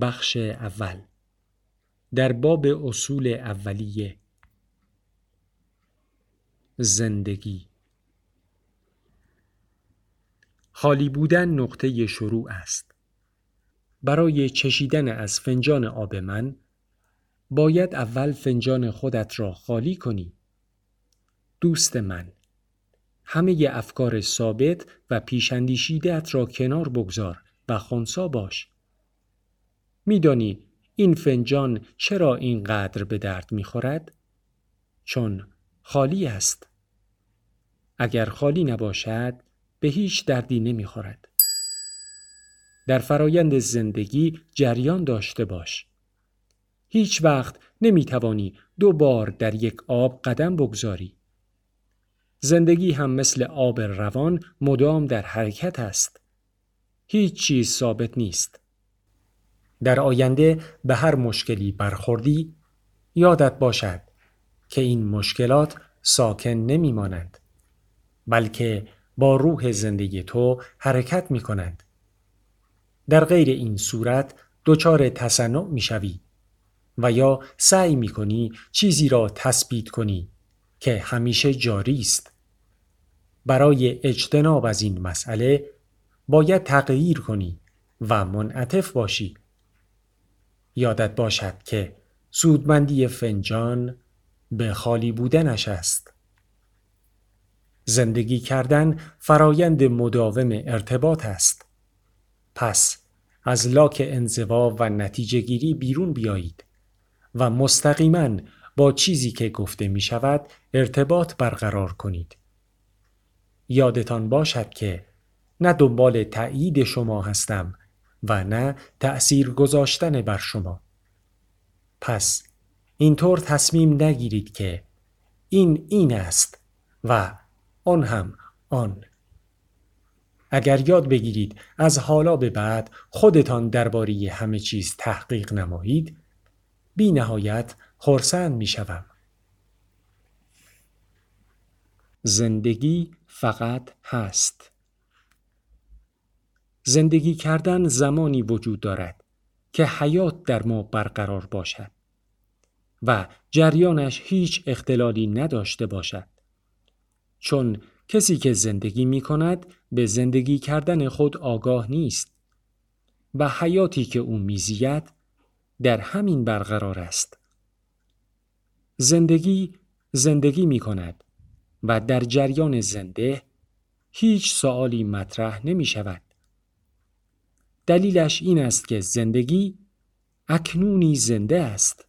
بخش اول. در باب اصول اولیه. زندگی. خالی بودن نقطه شروع است. برای چشیدن از فنجان آب من باید اول فنجان خودت را خالی کنی. دوست من همه افکار ثابت و پیشندیشیدت را کنار بگذار و خونسا باش. میدانی این فنجان چرا اینقدر به درد می‌خورد؟ چون خالی است. اگر خالی نباشد به هیچ دردی نمی‌خورد. در فرایند زندگی جریان داشته باش. هیچ وقت نمی‌توانی دو بار در یک آب قدم بگذاری. زندگی هم مثل آب روان مدام در حرکت است. هیچ چیز ثابت نیست. در آینده به هر مشکلی برخوردی یادت باشد که این مشکلات ساکن نمی مانند بلکه با روح زندگی تو حرکت می کنند. در غیر این صورت دچار تصنع می شوی و یا سعی می کنی چیزی را تثبیت کنی که همیشه جاری است. برای اجتناب از این مسئله باید تغییر کنی و منعطف باشی. یادت باشد که سودمندی فنجان به خالی بودنش است. زندگی کردن فرایند مداوم ارتباط است. پس از لاک انزوا و نتیجه گیری بیرون بیایید و مستقیما با چیزی که گفته می شود ارتباط برقرار کنید. یادتان باشد که نه دنبال تایید شما هستم و نه تأثیر گذاشتن بر شما. پس اینطور تصمیم نگیرید که این این است و آن هم آن. اگر یاد بگیرید از حالا به بعد خودتان درباره همه چیز تحقیق نمایید بی نهایت خورسند می شوم. زندگی فقط هست. زندگی کردن زمانی وجود دارد که حیات در ما برقرار باشد و جریانش هیچ اختلالی نداشته باشد. چون کسی که زندگی می کند به زندگی کردن خود آگاه نیست و حیاتی که او میزید در همین برقرار است. زندگی زندگی می کند و در جریان زنده هیچ سوالی مطرح نمی شود. دلیلش این است که زندگی اکنونی زنده است.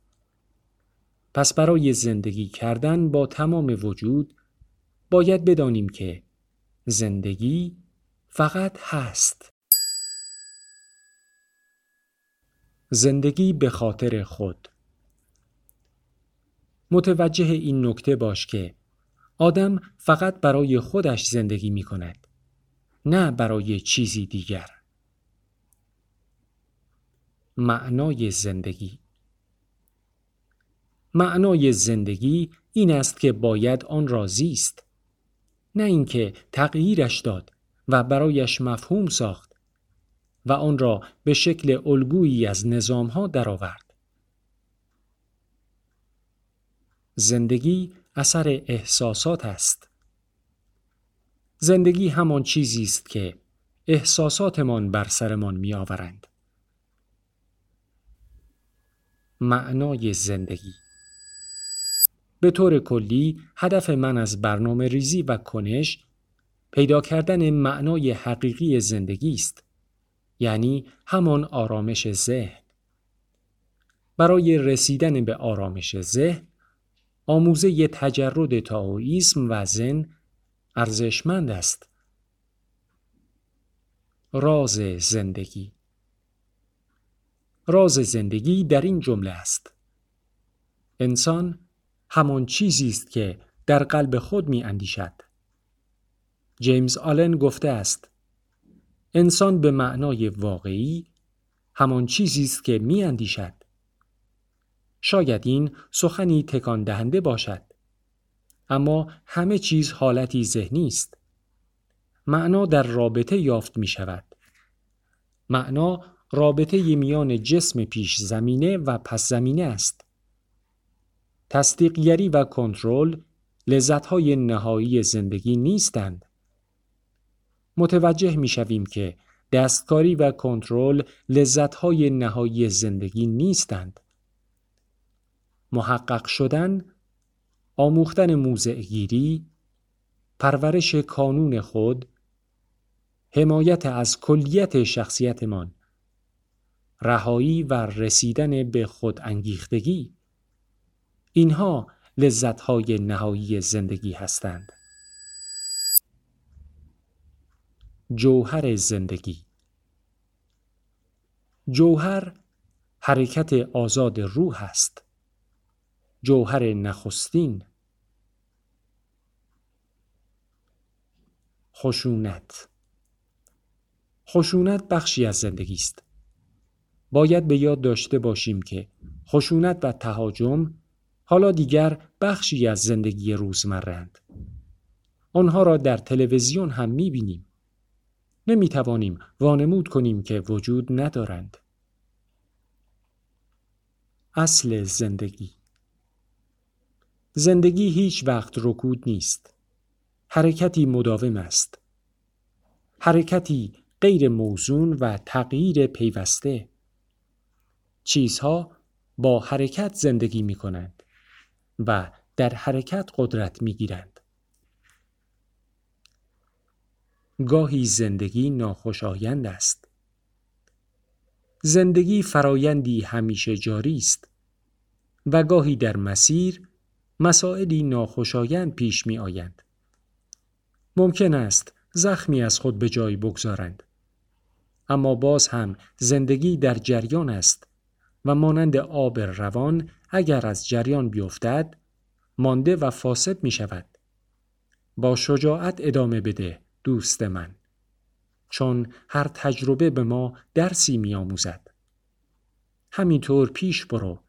پس برای زندگی کردن با تمام وجود باید بدانیم که زندگی فقط هست. زندگی به خاطر خود متوجه این نکته باش که آدم فقط برای خودش زندگی می کند نه برای چیزی دیگر معنای زندگی. معنای زندگی این است که باید آن را زیست نه اینکه تغییرش داد و برایش مفهوم ساخت و آن را به شکل الگویی از نظامها درآورد. زندگی اثر احساسات است. زندگی همان چیزی است که احساساتمان بر سرمان میآورند. معنای زندگی. به طور کلی هدف من از برنامه ریزی و کنش پیدا کردن معنای حقیقی زندگی است یعنی همان آرامش ذهن. برای رسیدن به آرامش ذهن آموزه تجرد تاویسم و زن ارزشمند است. راز زندگی راز زندگی در این جمله است. انسان همان چیزی است که در قلب خود می اندیشد جیمز آلن گفته است انسان به معنای واقعی همان چیزی است که می اندیشد شاید این سخنی تکان دهنده باشد اما همه چیز حالتی ذهنی است. معنا در رابطه یافت می شود معنا رابطه میان جسم پیش زمینه و پس زمینه است. تصدیقگری و کنترل لذتهای نهایی زندگی نیستند. متوجه می شویم که دستکاری و کنترل لذتهای نهایی زندگی نیستند. محقق شدن، آموختن موزعگیری، پرورش کانون خود، حمایت از کلیت شخصیتمان، رهایی و رسیدن به خود انگیختگی اینها لذتهای نهایی زندگی هستند. جوهر زندگی جوهر حرکت آزاد روح است. جوهر نخستین خشونت خشونت بخشی از زندگی است. باید به یاد داشته باشیم که خشونت و تهاجم حالا دیگر بخشی از زندگی روزمرند. آنها را در تلویزیون هم می‌بینیم. نمی توانیم وانمود کنیم که وجود ندارند. اصل زندگی زندگی هیچ وقت رکود نیست. حرکتی مداوم است. حرکتی غیر موزون و تغییر پیوسته. چیزها با حرکت زندگی می کنند و در حرکت قدرت می گیرند. گاهی زندگی ناخوشایند است. زندگی فرایندی همیشه جاری است و گاهی در مسیر مسائلی ناخوشایند پیش می آیند. ممکن است زخمی از خود به جای بگذارند. اما باز هم زندگی در جریان است و مانند آب روان اگر از جریان بیفتد مانده و فاسد می شود. با شجاعت ادامه بده دوست من چون هر تجربه به ما درسی می آموزد. همینطور پیش برو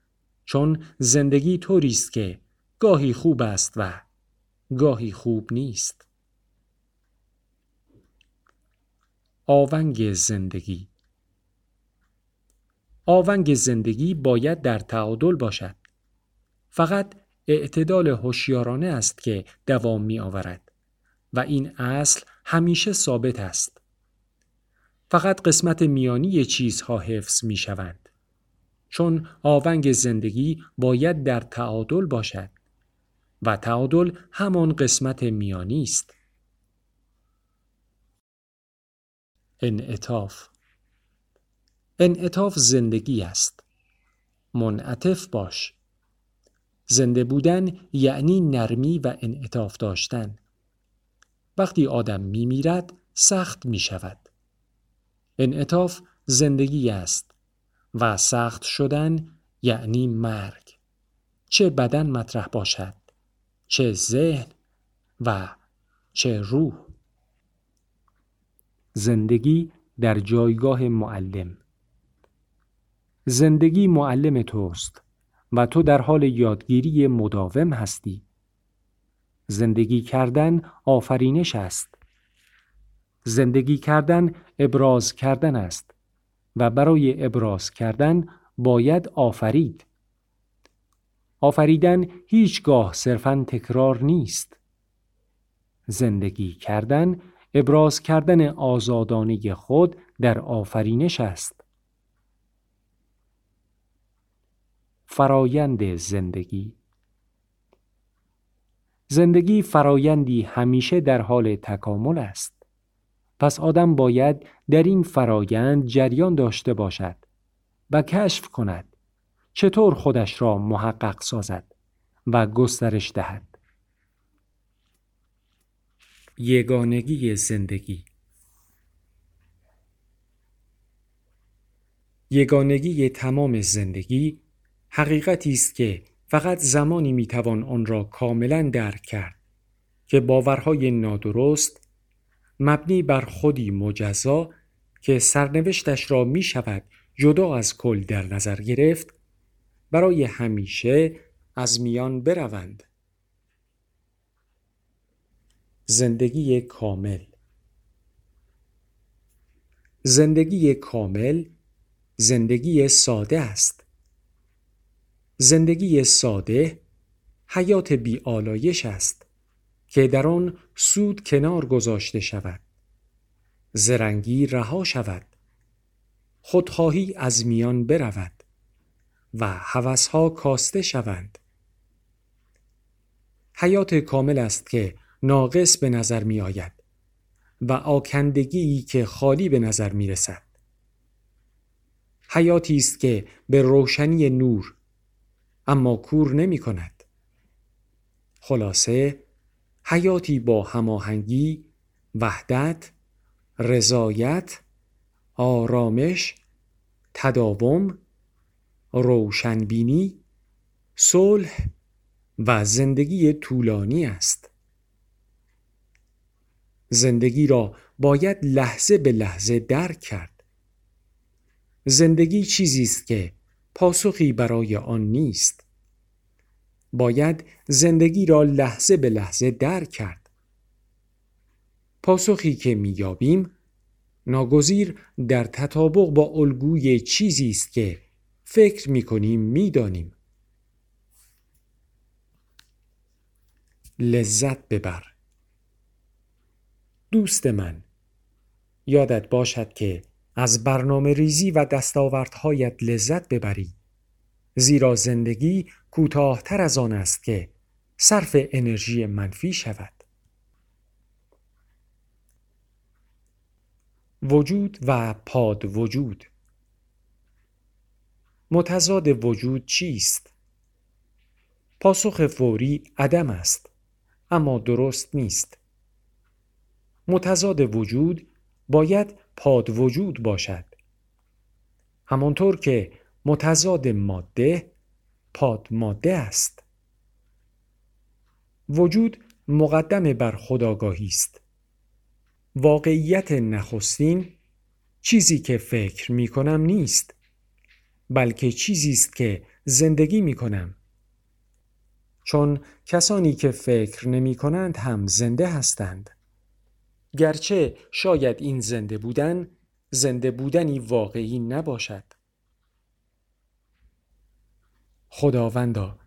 چون زندگی طوری است که گاهی خوب است و گاهی خوب نیست. آونگ زندگی آونگ زندگی باید در تعادل باشد. فقط اعتدال هوشیارانه است که دوام می آورد و این اصل همیشه ثابت است. فقط قسمت میانی چیزها حفظ می شوند. چون آونگ زندگی باید در تعادل باشد و تعادل همان قسمت میانی است. انعطاف انعطاف زندگی است. منعطف باش. زنده بودن یعنی نرمی و انعطاف داشتن. وقتی آدم می میرد سخت می شود. انعطاف زندگی است و سخت شدن یعنی مرگ. چه بدن مطرح باشد، چه ذهن و چه روح. زندگی در جایگاه معلم زندگی معلم توست و تو در حال یادگیری مداوم هستی. زندگی کردن آفرینش است. زندگی کردن ابراز کردن است و برای ابراز کردن باید آفرید. آفریدن هیچگاه صرفا تکرار نیست. زندگی کردن ابراز کردن آزادانه خود در آفرینش است. فرایند زندگی زندگی فرایندی همیشه در حال تکامل است. پس آدم باید در این فرایند جریان داشته باشد و کشف کند چطور خودش را محقق سازد و گسترش دهد. یگانگی زندگی یگانگی تمام زندگی حقیقتی است که فقط زمانی می‌توان آن را کاملا درک کرد که باورهای نادرست مبنی بر خودی مجزا که سرنوشتش را می شود جدا از کل در نظر گرفت برای همیشه از میان بروند. زندگی کامل زندگی کامل زندگی ساده است. زندگی ساده حیات بی آلایش است که در آن سود کنار گذاشته شود. زرنگی رها شود. خودخواهی از میان برود و هوسها کاسته شوند. حیات کامل است که ناقص به نظر می آید و آکندگی که خالی به نظر می رسد. حیاتی است که به روشنی نور اما کور نمی کند. خلاصه حیاتی با هماهنگی، وحدت، رضایت، آرامش، تداوم، روشنبینی، صلح و زندگی طولانی است. زندگی را باید لحظه به لحظه درک کرد. زندگی چیزی است که پاسخی برای آن نیست. باید زندگی را لحظه به لحظه درک کرد. پاسخی که میابیم ناگزیر در تطابق با الگوی چیزی است که فکر می‌کنیم می‌دانیم. لذت ببر دوست من یادت باشد که از برنامه ریزی و دستاوردهایت لذت ببری. زیرا زندگی کوتاهتر از آن است که صرف انرژی منفی شود. وجود و پاد وجود متضاد وجود چیست؟ پاسخ فوری عدم است اما درست نیست. متضاد وجود باید پاد وجود باشد. همانطور که متضاد ماده پاد ماده است. وجود مقدم بر خداگاهی است. واقعیت نخستین چیزی که فکر می کنم نیست بلکه چیزی است که زندگی می کنم. چون کسانی که فکر نمی کنند هم زنده هستند. گرچه شاید این زنده بودن زنده بودنی واقعی نباشد. خداوندا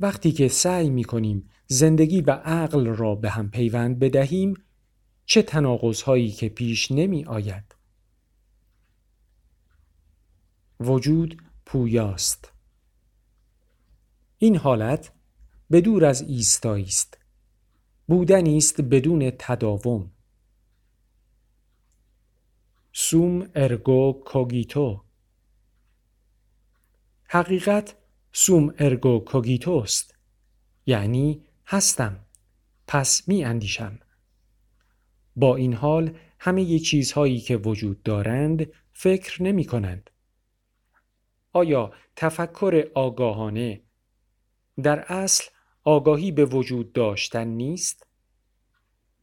وقتی که سعی می کنیم زندگی و عقل را به هم پیوند بدهیم چه تناقض هایی که پیش نمی آید وجود پویاست. این حالت به دور از ایستایی است. بودنی است بدون تداوم. sum ergo cogito حقیقت sum ergo cogito ست یعنی هستم. پس می اندیشم. با این حال همه ی چیزهایی که وجود دارند فکر نمی کنند. آیا تفکر آگاهانه در اصل آگاهی به وجود داشتن نیست؟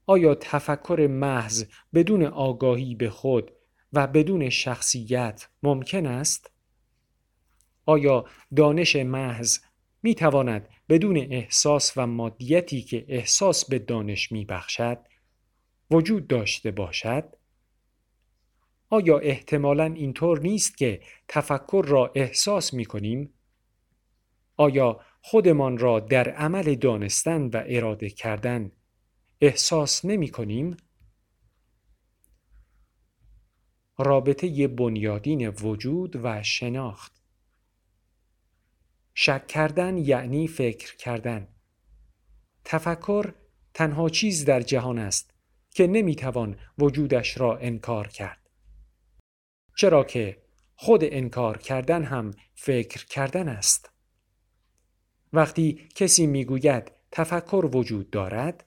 آیا تفکر محض بدون آگاهی به خود و بدون شخصیت ممکن است؟ آیا دانش محض می تواند بدون احساس و مادیتی که احساس به دانش می بخشد وجود داشته باشد؟ آیا احتمالا اینطور نیست که تفکر را احساس می کنیم؟ آیا خودمان را در عمل دانستن و اراده کردن احساس نمی کنیم؟ رابطه بنیادین وجود و شناخت. شک کردن یعنی فکر کردن. تفکر تنها چیز در جهان است که نمی‌توان وجودش را انکار کرد. چرا که خود انکار کردن هم فکر کردن است. وقتی کسی می‌گوید تفکر وجود دارد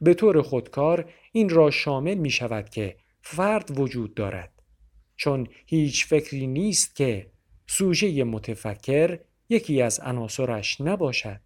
به طور خودکار این را شامل می شود که فرد وجود دارد. چون هیچ فکری نیست که سوژه متفکر یکی از عناصرش نباشد.